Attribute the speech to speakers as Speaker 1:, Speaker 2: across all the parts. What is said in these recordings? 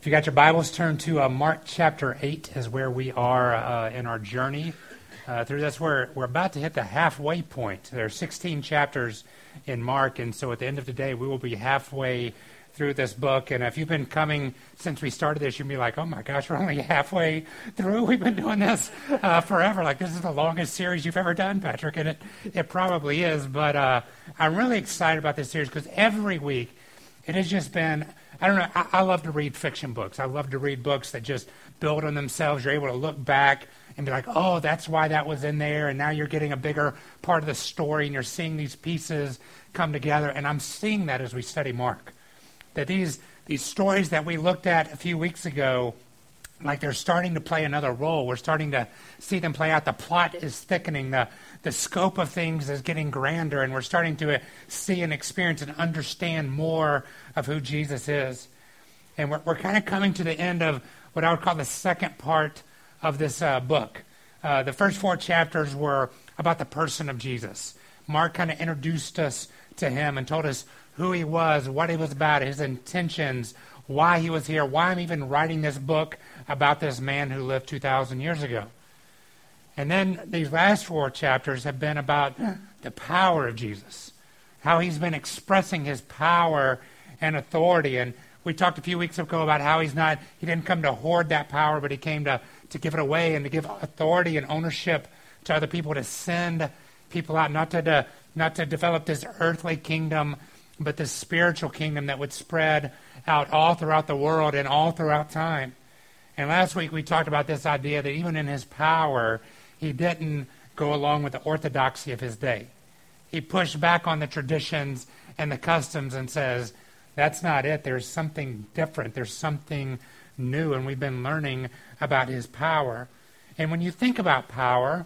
Speaker 1: If you got your Bibles, turn to uh, Mark chapter 8 is where we are uh, in our journey uh, through this. We're, we're about to hit the halfway point. There are 16 chapters in Mark, and so at the end of the day, we will be halfway through this book. And if you've been coming since we started this, you'll be like, oh my gosh, we're only halfway through. We've been doing this uh, forever. Like, this is the longest series you've ever done, Patrick. And it, it probably is. But uh, I'm really excited about this series because every week it has just been I don't know. I, I, love to read fiction books. I love to read books that just build on themselves. You're able to look back and be like, oh, that's why that was in there. And now you're getting a bigger part of the story and you're seeing these pieces come together. And I'm seeing that as we study Mark. That these, these stories that we looked at a few weeks ago, like they're starting to play another role. We're starting to see them play out. The plot is thickening. The, the scope of things is getting grander, and we're starting to see and experience and understand more of who Jesus is. And we're, we're kind of coming to the end of what I would call the second part of this uh, book. Uh, the first four chapters were about the person of Jesus. Mark kind of introduced us to him and told us who he was, what he was about, his intentions, why he was here, why I'm even writing this book about this man who lived 2,000 years ago. And then these last four chapters have been about the power of Jesus, how he's been expressing his power and authority. And we talked a few weeks ago about how he's not, he didn't come to hoard that power, but he came to, to give it away and to give authority and ownership to other people, to send people out, not to, to not to develop this earthly kingdom, but the spiritual kingdom that would spread out all throughout the world and all throughout time. And last week we talked about this idea that even in his power, he didn't go along with the orthodoxy of his day. He pushed back on the traditions and the customs and says, that's not it. There's something different. There's something new. And we've been learning about his power. And when you think about power,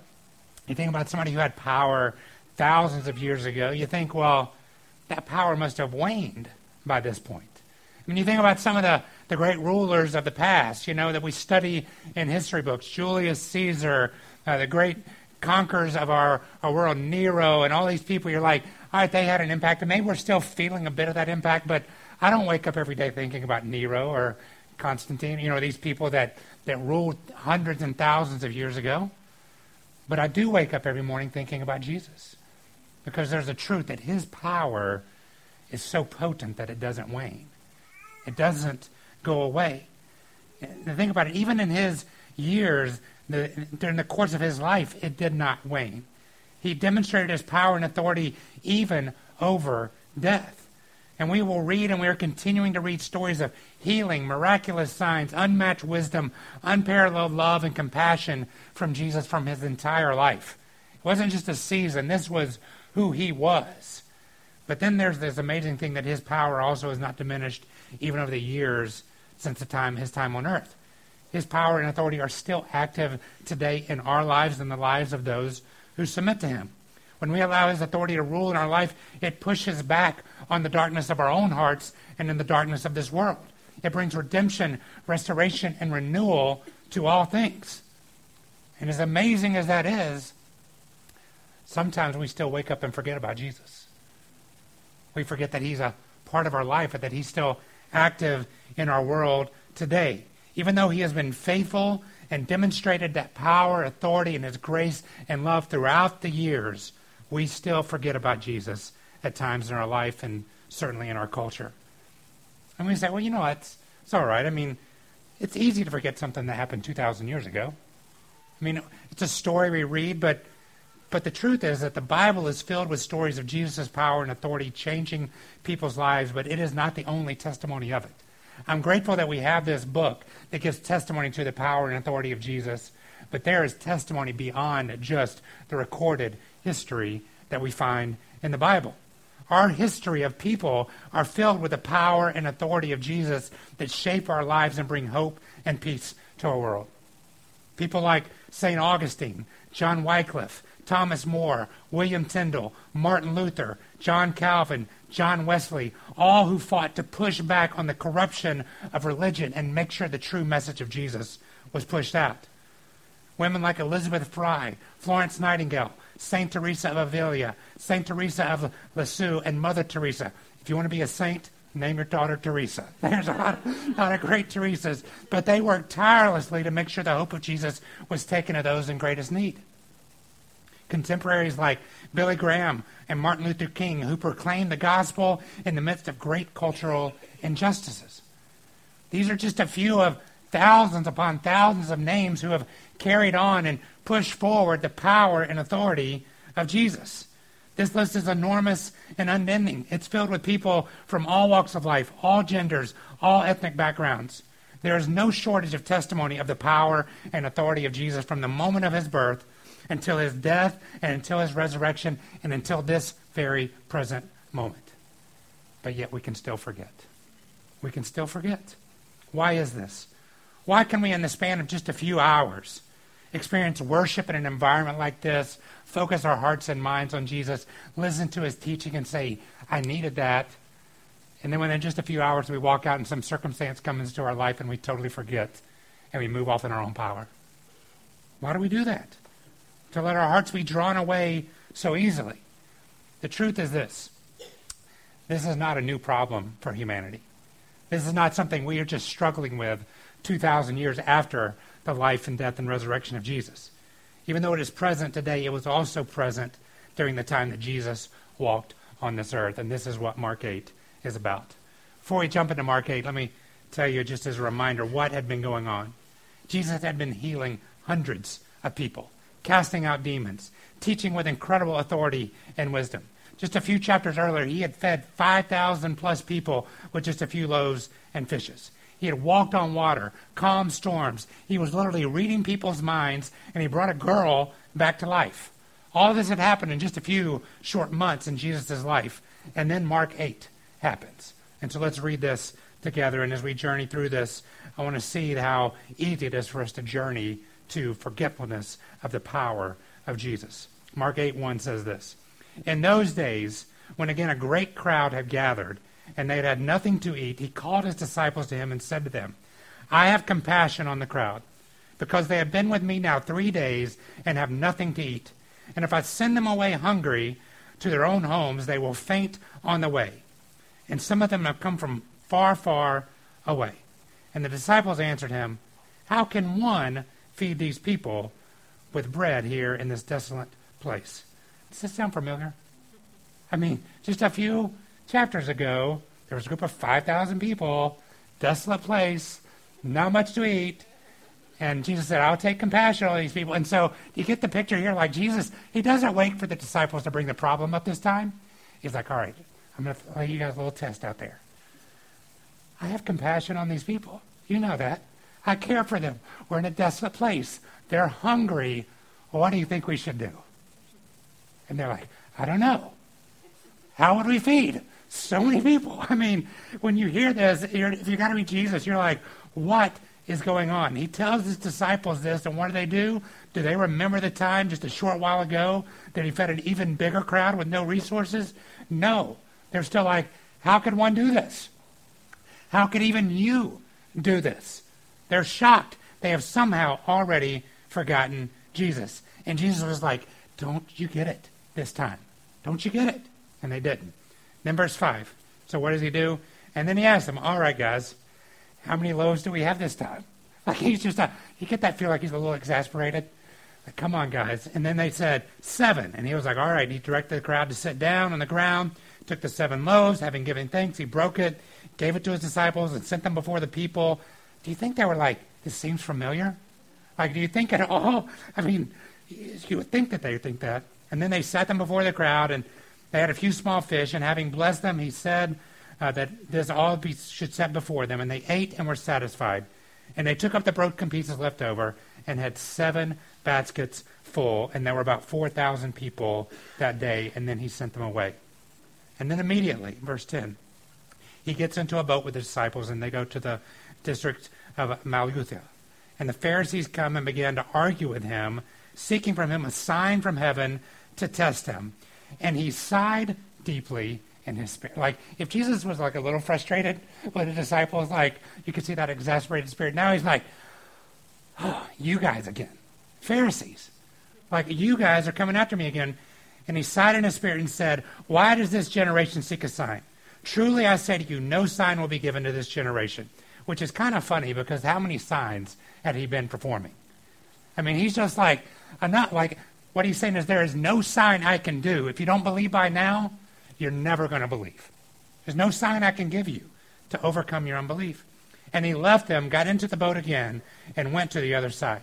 Speaker 1: you think about somebody who had power thousands of years ago, you think, well, that power must have waned by this point. When you think about some of the, the great rulers of the past, you know, that we study in history books, Julius Caesar, uh, the great conquerors of our, our world, Nero, and all these people, you're like, all right, they had an impact, and maybe we're still feeling a bit of that impact, but I don't wake up every day thinking about Nero or Constantine, you know, these people that, that ruled hundreds and thousands of years ago. But I do wake up every morning thinking about Jesus because there's a truth that his power is so potent that it doesn't wane. It doesn't go away. And think about it, even in his years, the, during the course of his life, it did not wane. He demonstrated his power and authority even over death. And we will read, and we are continuing to read stories of healing, miraculous signs, unmatched wisdom, unparalleled love and compassion from Jesus from his entire life. It wasn't just a season, this was who he was. But then there's this amazing thing that his power also is not diminished even over the years since the time his time on earth. His power and authority are still active today in our lives and the lives of those who submit to him. When we allow his authority to rule in our life, it pushes back on the darkness of our own hearts and in the darkness of this world. It brings redemption, restoration, and renewal to all things. And as amazing as that is, sometimes we still wake up and forget about Jesus. We forget that he's a part of our life and that he's still active in our world today. Even though he has been faithful and demonstrated that power, authority, and his grace and love throughout the years, we still forget about Jesus at times in our life and certainly in our culture. And we say, well, you know, it's, it's all right. I mean, it's easy to forget something that happened 2,000 years ago. I mean, it's a story we read, but but the truth is that the Bible is filled with stories of Jesus' power and authority changing people's lives, but it is not the only testimony of it. I'm grateful that we have this book that gives testimony to the power and authority of Jesus, but there is testimony beyond just the recorded history that we find in the Bible. Our history of people are filled with the power and authority of Jesus that shape our lives and bring hope and peace to our world. People like St. Augustine, John Wycliffe, Thomas More, William Tyndale, Martin Luther, John Calvin, John Wesley, all who fought to push back on the corruption of religion and make sure the true message of Jesus was pushed out. Women like Elizabeth Fry, Florence Nightingale, St. Teresa of Avila, St. Teresa of Lisieux, and Mother Teresa. If you want to be a saint, Name your daughter Teresa. There's a lot, of, lot of great Teresas, but they worked tirelessly to make sure the hope of Jesus was taken to those in greatest need. Contemporaries like Billy Graham and Martin Luther King, who proclaimed the gospel in the midst of great cultural injustices. These are just a few of thousands upon thousands of names who have carried on and pushed forward the power and authority of Jesus. This list is enormous and unending. It's filled with people from all walks of life, all genders, all ethnic backgrounds. There is no shortage of testimony of the power and authority of Jesus from the moment of his birth until his death and until his resurrection and until this very present moment. But yet we can still forget. We can still forget. Why is this? Why can we, in the span of just a few hours, experience worship in an environment like this, focus our hearts and minds on Jesus, listen to his teaching, and say, I needed that. And then within just a few hours, we walk out and some circumstance comes into our life and we totally forget and we move off in our own power. Why do we do that? To let our hearts be drawn away so easily. The truth is this this is not a new problem for humanity. This is not something we are just struggling with 2,000 years after the life and death and resurrection of Jesus. Even though it is present today, it was also present during the time that Jesus walked on this earth. And this is what Mark 8 is about. Before we jump into Mark 8, let me tell you just as a reminder what had been going on. Jesus had been healing hundreds of people, casting out demons, teaching with incredible authority and wisdom. Just a few chapters earlier, he had fed 5,000 plus people with just a few loaves and fishes. He had walked on water, calmed storms. He was literally reading people's minds, and he brought a girl back to life. All of this had happened in just a few short months in Jesus' life. And then Mark 8 happens. And so let's read this together. And as we journey through this, I want to see how easy it is for us to journey to forgetfulness of the power of Jesus. Mark 8 1 says this In those days, when again a great crowd had gathered, and they had had nothing to eat, he called his disciples to him and said to them, I have compassion on the crowd, because they have been with me now three days and have nothing to eat. And if I send them away hungry to their own homes, they will faint on the way. And some of them have come from far, far away. And the disciples answered him, How can one feed these people with bread here in this desolate place? Does this sound familiar? I mean, just a few chapters ago, there was a group of 5,000 people, desolate place, not much to eat. And Jesus said, I'll take compassion on these people. And so you get the picture here like Jesus, he doesn't wait for the disciples to bring the problem up this time. He's like, all right, I'm going to lay you guys a little test out there. I have compassion on these people. You know that. I care for them. We're in a desolate place. They're hungry. what do you think we should do? And they're like, I don't know. How would we feed? So many people. I mean, when you hear this, if you got to be Jesus, you're like, what is going on? He tells his disciples this, and what do they do? Do they remember the time just a short while ago that he fed an even bigger crowd with no resources? No. They're still like, how could one do this? How could even you do this? They're shocked. They have somehow already forgotten Jesus. And Jesus was like, don't you get it this time? Don't you get it? And they didn't. Then verse 5. So what does he do? And then he asks them, All right, guys, how many loaves do we have this time? Like he's just, a, you get that feel like he's a little exasperated. Like, come on, guys. And then they said, Seven. And he was like, All right. He directed the crowd to sit down on the ground, took the seven loaves, having given thanks, he broke it, gave it to his disciples, and sent them before the people. Do you think they were like, This seems familiar? Like, do you think at all? I mean, you would think that they would think that. And then they set them before the crowd, and they had a few small fish, and having blessed them, he said uh, that this all be, should set before them. And they ate and were satisfied. And they took up the broken pieces left over and had seven baskets full. And there were about 4,000 people that day. And then he sent them away. And then immediately, verse 10, he gets into a boat with the disciples, and they go to the district of Dalmanutha. And the Pharisees come and begin to argue with him, seeking from him a sign from heaven to test him and he sighed deeply in his spirit. Like if Jesus was like a little frustrated with the disciples, like you could see that exasperated spirit. Now he's like, oh, you guys again, Pharisees, like you guys are coming after me again. And he sighed in his spirit and said, Why does this generation seek a sign? Truly I say to you, no sign will be given to this generation. Which is kind of funny because how many signs had he been performing? I mean, he's just like, I'm not like, what he's saying is there is no sign I can do. If you don't believe by now, you're never going to believe. There's no sign I can give you to overcome your unbelief. And he left them, got into the boat again, and went to the other side.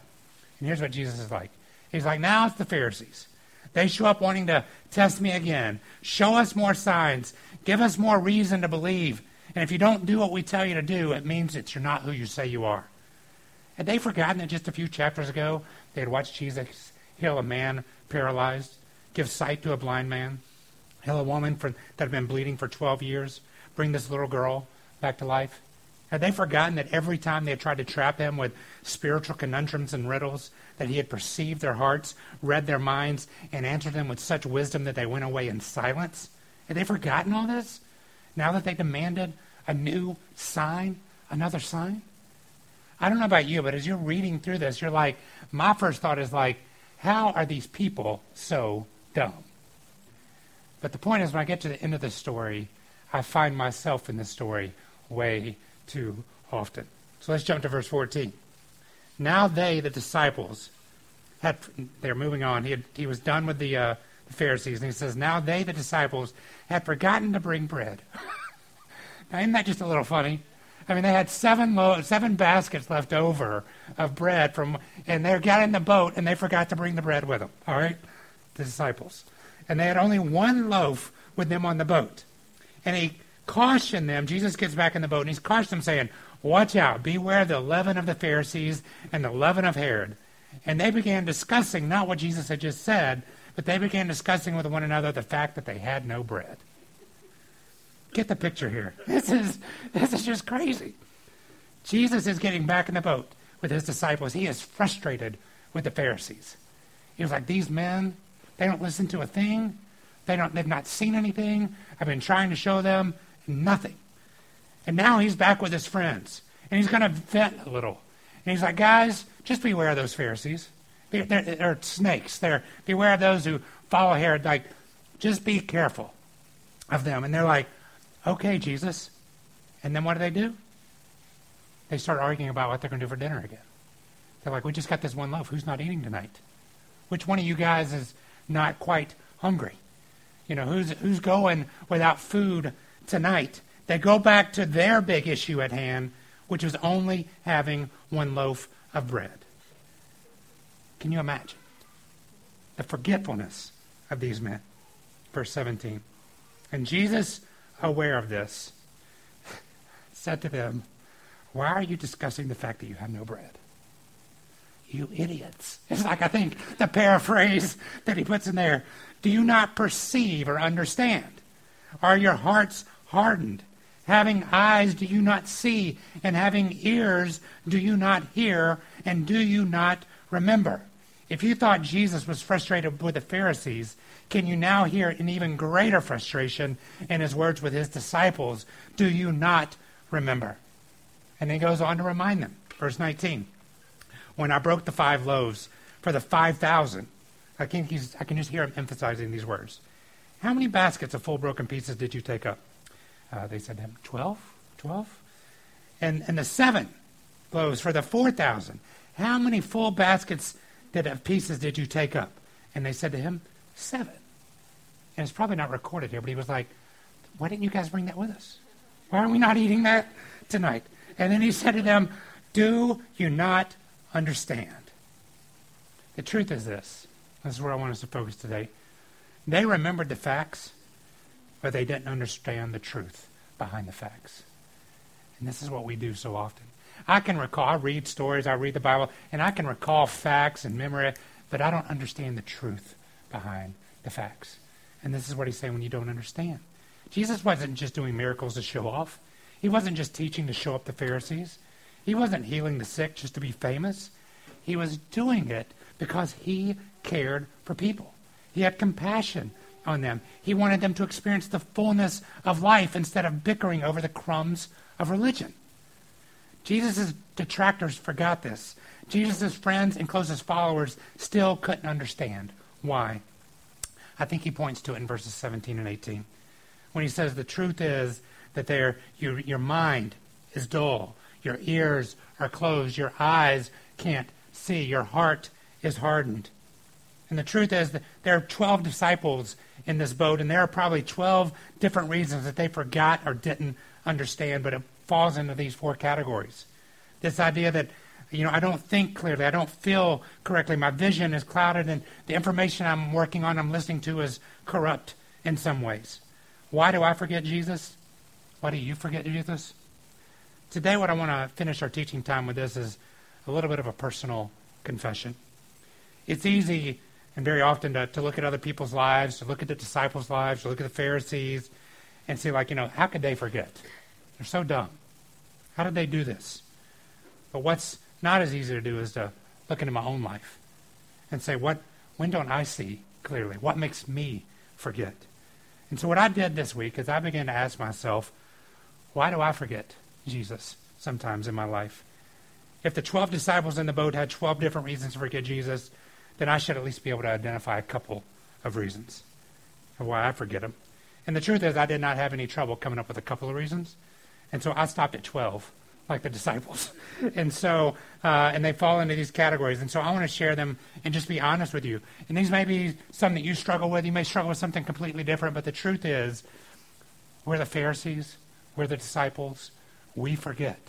Speaker 1: And here's what Jesus is like. He's like, now it's the Pharisees. They show up wanting to test me again. Show us more signs. Give us more reason to believe. And if you don't do what we tell you to do, it means that you're not who you say you are. Had they forgotten that just a few chapters ago they had watched Jesus heal a man paralyzed, give sight to a blind man, heal a woman for, that had been bleeding for 12 years, bring this little girl back to life? Had they forgotten that every time they had tried to trap him with spiritual conundrums and riddles, that he had perceived their hearts, read their minds, and answered them with such wisdom that they went away in silence? Had they forgotten all this? Now that they demanded a new sign, another sign? I don't know about you, but as you're reading through this, you're like, my first thought is like, how are these people so dumb? But the point is, when I get to the end of the story, I find myself in the story way too often. So let's jump to verse 14. Now they, the disciples, had, they're moving on. He, had, he was done with the, uh, the Pharisees, and he says, Now they, the disciples, had forgotten to bring bread. now, isn't that just a little funny? I mean, they had seven lo- seven baskets left over of bread from, and they got in the boat and they forgot to bring the bread with them. All right, the disciples, and they had only one loaf with them on the boat, and he cautioned them. Jesus gets back in the boat and he's cautioned them, saying, "Watch out! Beware the leaven of the Pharisees and the leaven of Herod." And they began discussing not what Jesus had just said, but they began discussing with one another the fact that they had no bread. Get the picture here. This is this is just crazy. Jesus is getting back in the boat with his disciples. He is frustrated with the Pharisees. He was like, These men, they don't listen to a thing. They don't they've not seen anything. I've been trying to show them nothing. And now he's back with his friends. And he's going to vent a little. And he's like, guys, just beware of those Pharisees. They're, they're, snakes. They're, beware of those who follow Herod. Like, just be careful of them. And they're like, Okay, Jesus. And then what do they do? They start arguing about what they're going to do for dinner again. They're like, we just got this one loaf. Who's not eating tonight? Which one of you guys is not quite hungry? You know, who's, who's going without food tonight? They go back to their big issue at hand, which was only having one loaf of bread. Can you imagine the forgetfulness of these men? Verse 17. And Jesus aware of this, said to them, Why are you discussing the fact that you have no bread? You idiots. It's like I think the paraphrase that he puts in there. Do you not perceive or understand? Are your hearts hardened? Having eyes, do you not see? And having ears, do you not hear? And do you not remember? If you thought Jesus was frustrated with the Pharisees, can you now hear an even greater frustration in his words with his disciples? Do you not remember? And he goes on to remind them. Verse 19. When I broke the five loaves for the 5,000, I can, I can just hear him emphasizing these words. How many baskets of full broken pieces did you take up? Uh, they said to him, 12? 12? And, and the seven loaves for the 4,000. How many full baskets did, of pieces did you take up? And they said to him, Seven. And it's probably not recorded here, but he was like, Why didn't you guys bring that with us? Why are we not eating that tonight? And then he said to them, Do you not understand? The truth is this. This is where I want us to focus today. They remembered the facts, but they didn't understand the truth behind the facts. And this is what we do so often. I can recall, I read stories, I read the Bible, and I can recall facts and memory, but I don't understand the truth behind the facts. And this is what he's saying when you don't understand. Jesus wasn't just doing miracles to show off. He wasn't just teaching to show up the Pharisees. He wasn't healing the sick just to be famous. He was doing it because he cared for people. He had compassion on them. He wanted them to experience the fullness of life instead of bickering over the crumbs of religion. Jesus' detractors forgot this. Jesus' friends and closest followers still couldn't understand. Why? I think he points to it in verses 17 and 18. when he says the truth is that your, your mind is dull, your ears are closed, your eyes can't see, your heart is hardened. And the truth is that there are 12 disciples in this boat, and there are probably 12 different reasons that they forgot or didn't understand, but it falls into these four categories. This idea that, you know, I don't think clearly, I don't feel correctly, my vision is clouded, and the information I'm working on, I'm listening to, is corrupt in some ways. Why do I forget Jesus? Why do you forget Jesus? Today, what I want to finish our teaching time with this is a little bit of a personal confession. It's easy and very often to, to look at other people's lives, to look at the disciples' lives, to look at the Pharisees, and see, like, you know, how could they forget? They're so dumb. How did they do this? But what's not as easy to do is to look into my own life and say, what, when don't I see clearly? What makes me forget? And so, what I did this week is I began to ask myself, why do I forget Jesus sometimes in my life? If the 12 disciples in the boat had 12 different reasons to forget Jesus, then I should at least be able to identify a couple of reasons of why I forget him. And the truth is, I did not have any trouble coming up with a couple of reasons. And so I stopped at 12, like the disciples. and so, uh, and they fall into these categories. And so I want to share them and just be honest with you. And these may be some that you struggle with. You may struggle with something completely different. But the truth is, we're the Pharisees, we're the disciples. We forget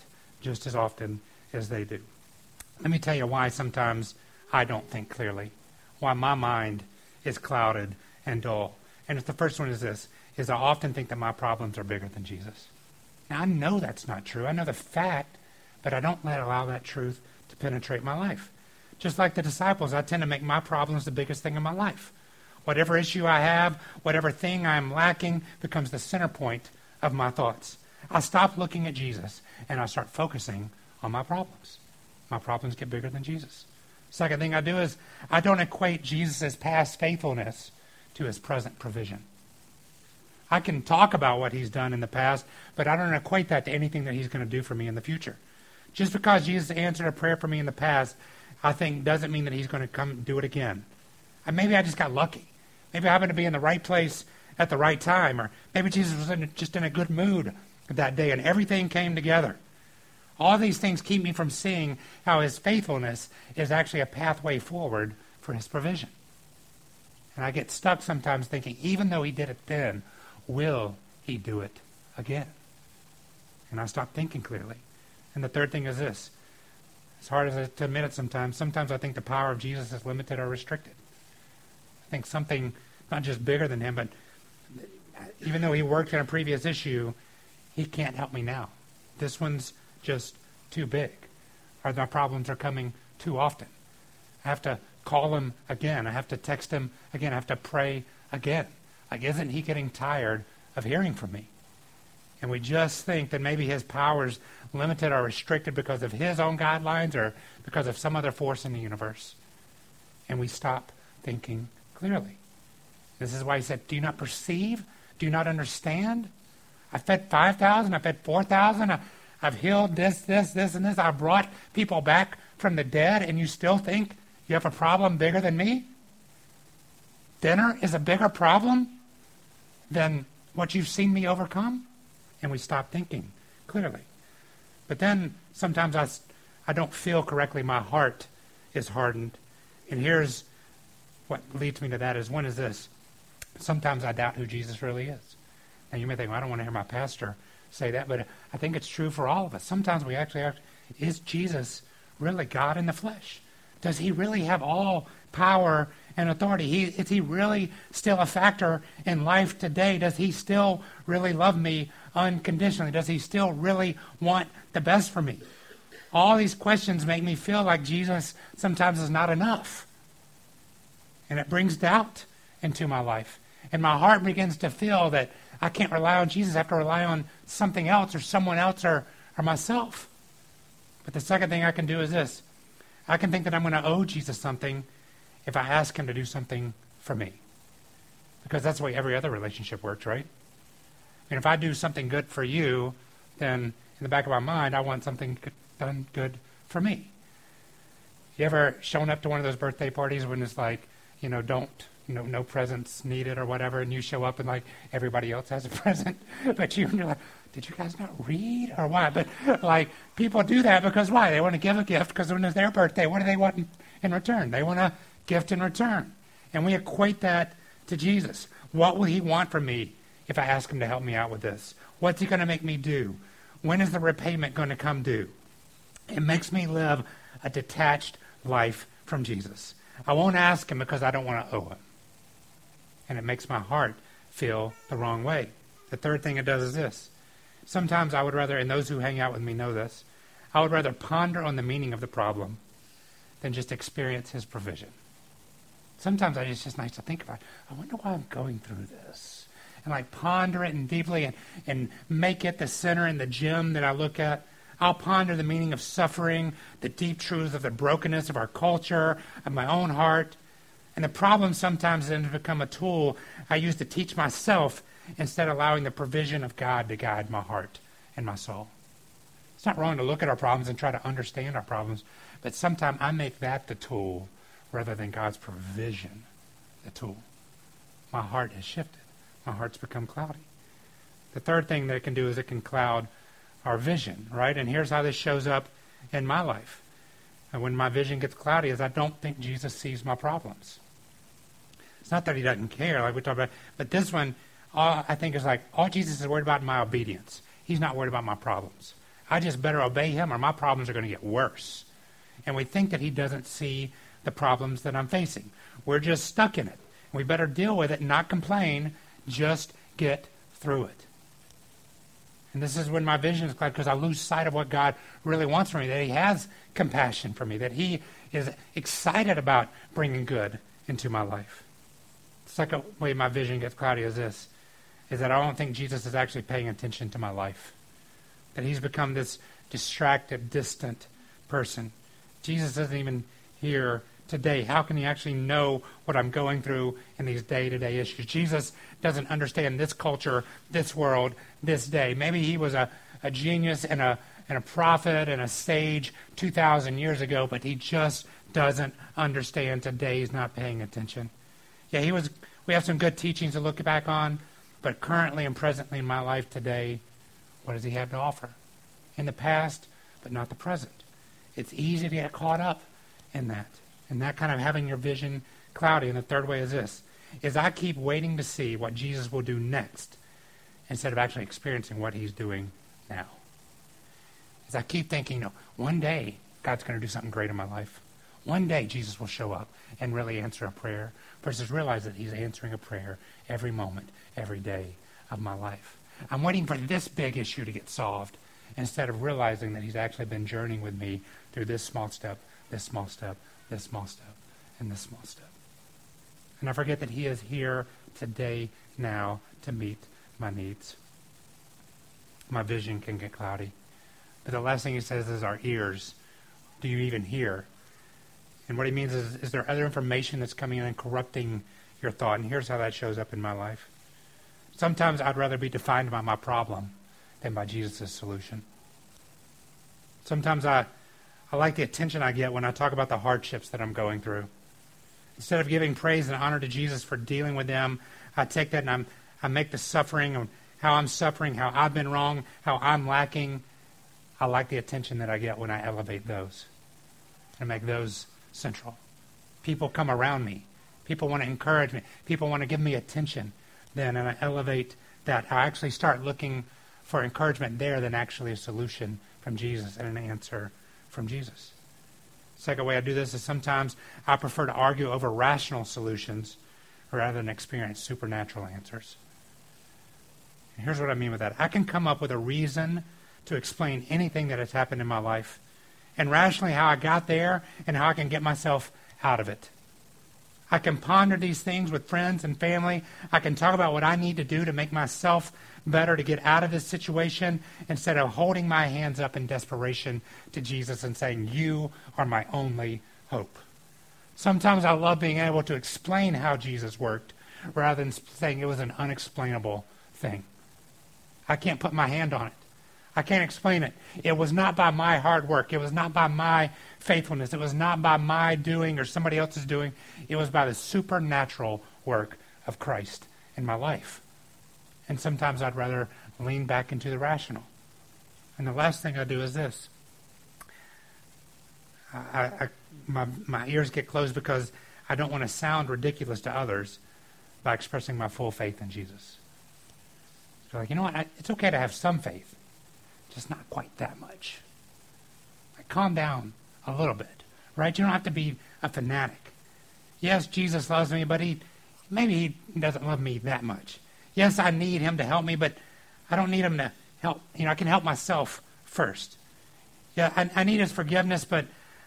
Speaker 1: just as often as they do. Let me tell you why sometimes I don't think clearly, why my mind is clouded and dull. And the first one is this, is I often think that my problems are bigger than Jesus. Now, I know that's not true. I know the fact, but I don't let allow that truth to penetrate my life. Just like the disciples, I tend to make my problems the biggest thing in my life. Whatever issue I have, whatever thing I'm lacking, becomes the center point of my thoughts. I stop looking at Jesus and I start focusing on my problems. My problems get bigger than Jesus. Second thing I do is I don't equate Jesus' past faithfulness to his present provision. I can talk about what he's done in the past, but I don't equate that to anything that he's going to do for me in the future. Just because Jesus answered a prayer for me in the past, I think doesn't mean that he's going to come do it again. And maybe I just got lucky. Maybe I happened to be in the right place at the right time, or maybe Jesus was in, just in a good mood that day and everything came together. All these things keep me from seeing how his faithfulness is actually a pathway forward for his provision. And I get stuck sometimes thinking, even though he did it then, will he do it again? And I stop thinking clearly. And the third thing is this. As hard as to admit it sometimes, sometimes I think the power of Jesus is limited or restricted. I think something not just bigger than him, but even though he worked in a previous issue, he can't help me now. This one's just too big, or my problems are coming too often. I have to call him again. I have to text him again. I have to pray again. Like, isn't he getting tired of hearing from me? And we just think that maybe his powers limited or restricted because of his own guidelines or because of some other force in the universe. And we stop thinking clearly. This is why he said, Do you not perceive? Do you not understand? I fed 5,000. I fed 4,000. I've healed this, this, this, and this. I've brought people back from the dead, and you still think you have a problem bigger than me? Dinner is a bigger problem than what you've seen me overcome? And we stop thinking clearly. But then sometimes I, I don't feel correctly. My heart is hardened. And here's what leads me to that is one is this. Sometimes I doubt who Jesus really is. Now you may think, well, I don't want to hear my pastor say that, but I think it's true for all of us. Sometimes we actually ask, is Jesus really God in the flesh? Does he really have all power and authority? He, is he really still a factor in life today? Does he still really love me unconditionally? Does he still really want the best for me? All these questions make me feel like Jesus sometimes is not enough. And it brings doubt into my life. And my heart begins to feel that I can't rely on Jesus. I have to rely on something else or someone else or, or myself. But the second thing I can do is this I can think that I'm going to owe Jesus something if I ask him to do something for me. Because that's the way every other relationship works, right? And if I do something good for you, then in the back of my mind, I want something done good for me. You ever shown up to one of those birthday parties when it's like, you know, don't no no presents needed or whatever, and you show up and like everybody else has a present, but you, you're like, did you guys not read or why? But like people do that because why? They want to give a gift because when it's their birthday, what do they want in, return? They want a gift in return, and we equate that to Jesus. What will He want from me if I ask Him to help me out with this? What's He going to make me do? When is the repayment going to come due? It makes me live a detached life from Jesus. I won't ask Him because I don't want to owe Him. And it makes my heart feel the wrong way. The third thing it does is this. Sometimes I would rather, and those who hang out with me know this, I would rather ponder on the meaning of the problem than just experience His provision. Sometimes it's just nice to think about. I wonder why I'm going through this, and like ponder it and deeply, and and make it the center and the gem that I look at. I'll ponder the meaning of suffering, the deep truths of the brokenness of our culture, of my own heart. And the problem sometimes then become a tool I use to teach myself instead of allowing the provision of God to guide my heart and my soul. It's not wrong to look at our problems and try to understand our problems, but sometimes I make that the tool rather than God's provision the tool. My heart has shifted. My heart's become cloudy. The third thing that it can do is it can cloud our vision, right? And here's how this shows up in my life. And when my vision gets cloudy is I don't think Jesus sees my problems. It's not that he doesn't care, like we talked about, but this one, all, I think is like, all Jesus is worried about is my obedience. He's not worried about my problems. I just better obey him or my problems are going to get worse. And we think that he doesn't see the problems that I'm facing. We're just stuck in it. We better deal with it not complain, just get through it. And this is when my vision is clouded because I lose sight of what God really wants from me, that He has compassion for me, that He is excited about bringing good into my life. The second way my vision gets cloudy is this, is that I don't think Jesus is actually paying attention to my life. That He's become this distracted, distant person. Jesus doesn't even hear today? How can he actually know what I'm going through in these day to day issues? Jesus doesn't understand this culture, this world, this day. Maybe he was a, a genius and a, and a prophet and a sage 2,000 years ago, but he just doesn't understand today. He's not paying attention. Yeah, he was. We have some good teachings to look back on, but currently and presently in my life today, what does he have to offer? In the past, but not the present. It's easy to get caught up in that and that kind of having your vision cloudy. And the third way is this is I keep waiting to see what Jesus will do next instead of actually experiencing what he's doing now. As I keep thinking, know, one day God's going to do something great in my life. One day Jesus will show up and really answer a prayer versus realize that he's answering a prayer every moment, every day of my life. I'm waiting for this big issue to get solved instead of realizing that he's actually been journeying with me through this small step, this small step, this small step and this small step. And I forget that He is here today, now, to meet my needs. My vision can get cloudy. But the last thing He says is our ears. Do you even hear? And what He means is, is there other information that's coming in and corrupting your thought? And here's how that shows up in my life. Sometimes I'd rather be defined by my problem than by Jesus' solution. Sometimes I I like the attention I get when I talk about the hardships that I'm going through. Instead of giving praise and honor to Jesus for dealing with them, I take that and I'm, I make the suffering and how I'm suffering, how I've been wrong, how I'm lacking. I like the attention that I get when I elevate those and make those central. People come around me. People want to encourage me. People want to give me attention. Then, and I elevate that. I actually start looking for encouragement there than actually a solution from Jesus and an answer from Jesus. Second way I do this is sometimes I prefer to argue over rational solutions rather than experience supernatural answers. And here's what I mean with that. I can come up with a reason to explain anything that has happened in my life and rationally how I got there and how I can get myself out of it. I can ponder these things with friends and family. I can talk about what I need to do to make myself better to get out of this situation instead of holding my hands up in desperation to Jesus and saying, You are my only hope. Sometimes I love being able to explain how Jesus worked rather than saying it was an unexplainable thing. I can't put my hand on it. I can't explain it. It was not by my hard work. It was not by my faithfulness. It was not by my doing or somebody else's doing. It was by the supernatural work of Christ in my life. And sometimes I'd rather lean back into the rational. And the last thing I do is this. I, I, my, my ears get closed because I don't want to sound ridiculous to others by expressing my full faith in Jesus. So, like, you know what? I, it's okay to have some faith, just not quite that much. Like, calm down a little bit, right? You don't have to be a fanatic. Yes, Jesus loves me, but he maybe he doesn't love me that much. Yes, I need him to help me, but I don't need him to help. You know, I can help myself first. Yeah, I, I need his forgiveness, but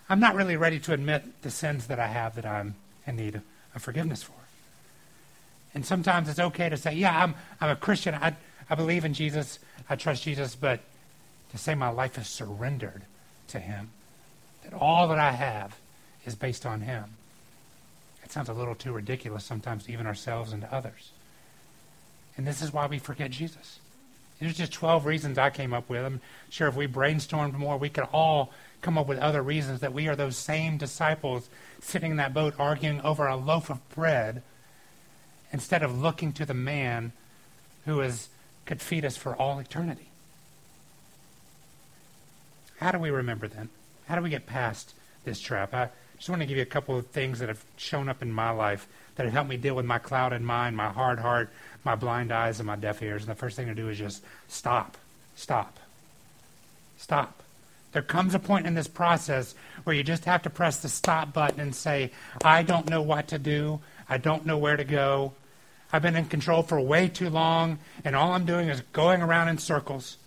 Speaker 1: I'm not really ready to admit the sins that I have that I'm in need of forgiveness for. And sometimes it's okay to say, yeah, I'm, I'm a Christian. I, I believe in Jesus. I trust Jesus. But to say my life is surrendered to him, that all that I have is based on him, it sounds a little too ridiculous sometimes to even ourselves and to others. And this is why we forget Jesus. There's just 12 reasons I came up with. I'm sure if we brainstormed more, we could all come up with other reasons that we are those same disciples sitting in that boat arguing over a loaf of bread instead of looking to the man who is, could feed us for all eternity. How do we remember then? How do we get past this trap? I just want to give you a couple of things that have shown up in my life that have helped me deal with my clouded mind, my hard heart, my blind eyes, and my deaf ears. And the first thing to do is just stop. Stop. Stop. There comes a point in this process where you just have to press the stop button and say, I don't know what to do. I don't know where to go. I've been in control for way too long, and all I'm doing is going around in circles.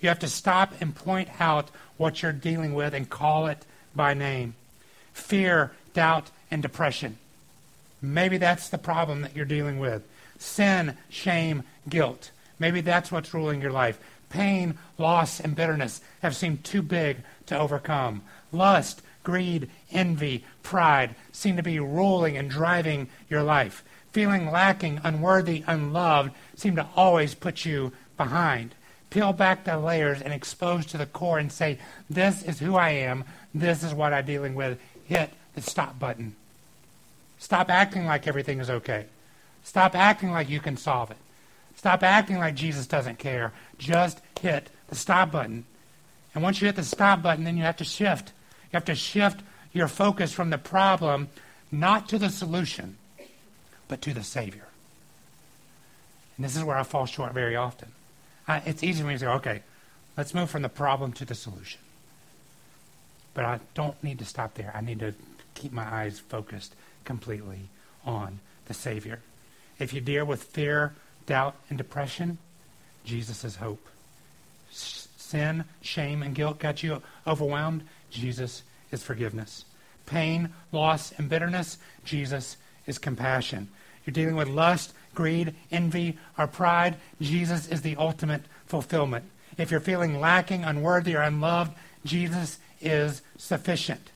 Speaker 1: You have to stop and point out what you're dealing with and call it by name fear, doubt, and depression. Maybe that's the problem that you're dealing with. Sin, shame, guilt. Maybe that's what's ruling your life. Pain, loss, and bitterness have seemed too big to overcome. Lust, greed, envy, pride seem to be ruling and driving your life. Feeling lacking, unworthy, unloved seem to always put you behind. Peel back the layers and expose to the core and say, This is who I am. This is what I'm dealing with. Hit the stop button. Stop acting like everything is okay. Stop acting like you can solve it. Stop acting like Jesus doesn't care. Just hit the stop button. And once you hit the stop button, then you have to shift. You have to shift your focus from the problem not to the solution, but to the Savior. And this is where I fall short very often. I, it's easy for me to say, okay, let's move from the problem to the solution. But I don't need to stop there. I need to keep my eyes focused completely on the Savior. If you deal with fear, doubt, and depression, Jesus is hope. Sin, shame, and guilt got you overwhelmed, Jesus is forgiveness. Pain, loss, and bitterness, Jesus is compassion. You're dealing with lust, greed, envy, or pride, Jesus is the ultimate fulfillment. If you're feeling lacking, unworthy, or unloved, Jesus is sufficient.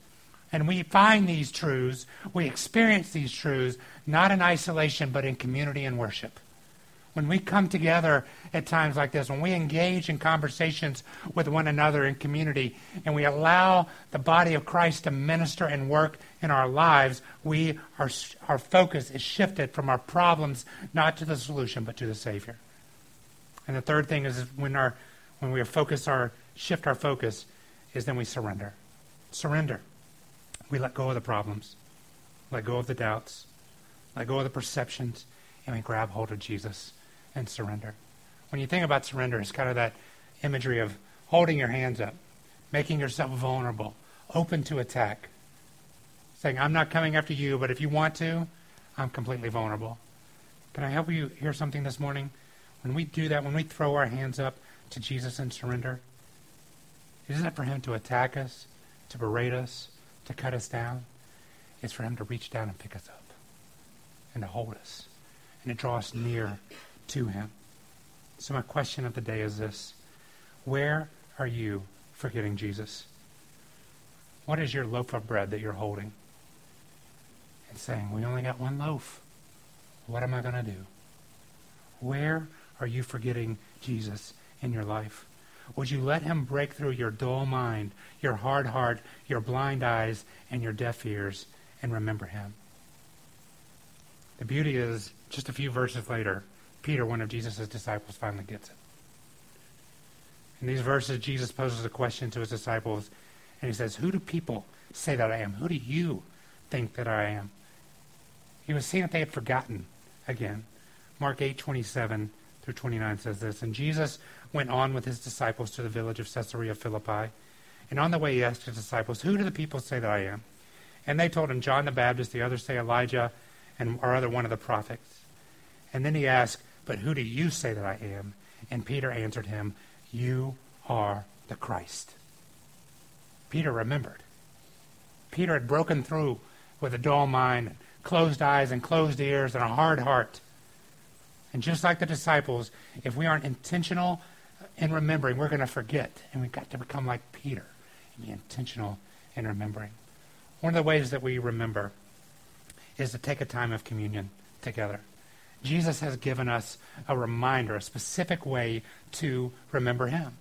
Speaker 1: And we find these truths, we experience these truths, not in isolation, but in community and worship. When we come together at times like this, when we engage in conversations with one another in community, and we allow the body of Christ to minister and work in our lives, we are, our focus is shifted from our problems not to the solution, but to the Savior. And the third thing is when our when we focus our shift our focus is then we surrender. Surrender. We let go of the problems, let go of the doubts, let go of the perceptions, and we grab hold of Jesus and surrender. When you think about surrender, it's kind of that imagery of holding your hands up, making yourself vulnerable, open to attack, saying, I'm not coming after you, but if you want to, I'm completely vulnerable. Can I help you hear something this morning? When we do that, when we throw our hands up to Jesus and surrender, isn't it for Him to attack us, to berate us, to cut us down. It's for him to reach down and pick us up and to hold us and to draw us near to him. So, my question of the day is this Where are you forgetting Jesus? What is your loaf of bread that you're holding? And saying, We only got one loaf. What am I going to do? Where are you forgetting Jesus in your life? Would you let him break through your dull mind, your hard heart, your blind eyes, and your deaf ears, and remember him? The beauty is, just a few verses later, Peter, one of Jesus' disciples, finally gets it. In these verses, Jesus poses a question to his disciples, and he says, Who do people say that I am? Who do you think that I am? He was seeing that they had forgotten again. Mark 8, 27 through 29 says this, And Jesus went on with his disciples to the village of Caesarea Philippi. And on the way he asked his disciples, Who do the people say that I am? And they told him, John the Baptist, the others say Elijah, and or other one of the prophets. And then he asked, But who do you say that I am? And Peter answered him, You are the Christ. Peter remembered. Peter had broken through with a dull mind, closed eyes, and closed ears, and a hard heart. And just like the disciples, if we aren't intentional in remembering, we're going to forget. And we've got to become like Peter and be intentional in remembering. One of the ways that we remember is to take a time of communion together. Jesus has given us a reminder, a specific way to remember him.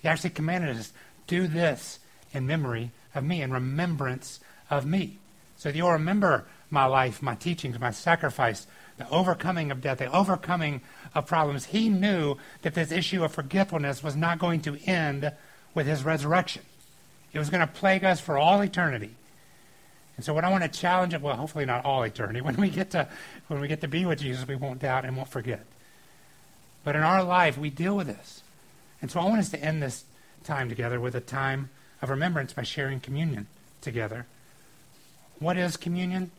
Speaker 1: He actually commanded us, do this in memory of me, in remembrance of me. So that you'll remember my life, my teachings, my sacrifice, the overcoming of death, the overcoming of problems. He knew that this issue of forgetfulness was not going to end with his resurrection. It was going to plague us for all eternity. And so what I want to challenge it, well, hopefully not all eternity. When we get to when we get to be with Jesus, we won't doubt and won't forget. But in our life, we deal with this. And so I want us to end this time together with a time of remembrance by sharing communion together. What is communion?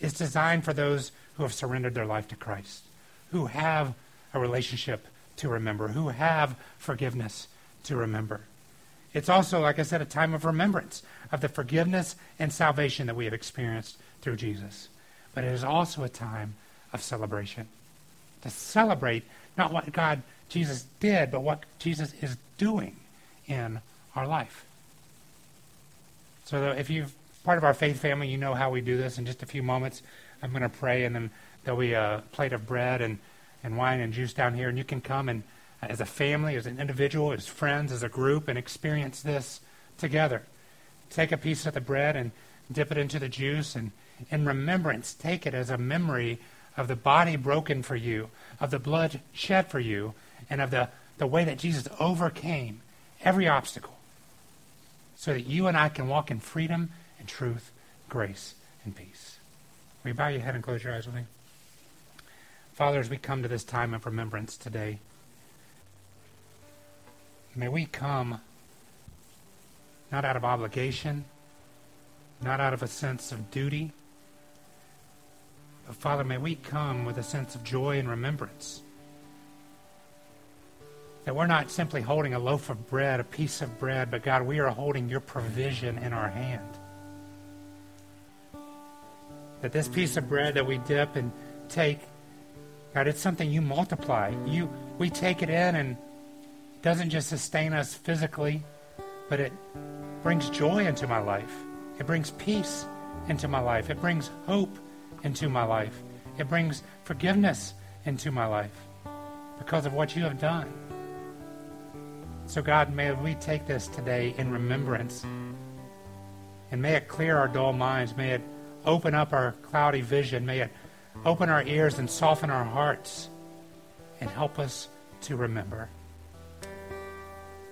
Speaker 1: It's designed for those who have surrendered their life to Christ, who have a relationship to remember, who have forgiveness to remember. It's also, like I said, a time of remembrance of the forgiveness and salvation that we have experienced through Jesus. But it is also a time of celebration. To celebrate not what God, Jesus did, but what Jesus is doing in our life. So if you're part of our faith family, you know how we do this. In just a few moments, I'm going to pray, and then there'll be a plate of bread and, and wine and juice down here, and you can come and as a family, as an individual, as friends, as a group, and experience this together. Take a piece of the bread and dip it into the juice, and in remembrance, take it as a memory of the body broken for you, of the blood shed for you, and of the, the way that Jesus overcame every obstacle so that you and I can walk in freedom and truth, grace, and peace. Will you bow your head and close your eyes with me? Father, as we come to this time of remembrance today, May we come not out of obligation, not out of a sense of duty, but Father, may we come with a sense of joy and remembrance. That we're not simply holding a loaf of bread, a piece of bread, but God, we are holding your provision in our hand. That this piece of bread that we dip and take, God, it's something you multiply. You we take it in and doesn't just sustain us physically, but it brings joy into my life. It brings peace into my life. It brings hope into my life. It brings forgiveness into my life because of what you have done. So, God, may we take this today in remembrance. And may it clear our dull minds. May it open up our cloudy vision. May it open our ears and soften our hearts and help us to remember.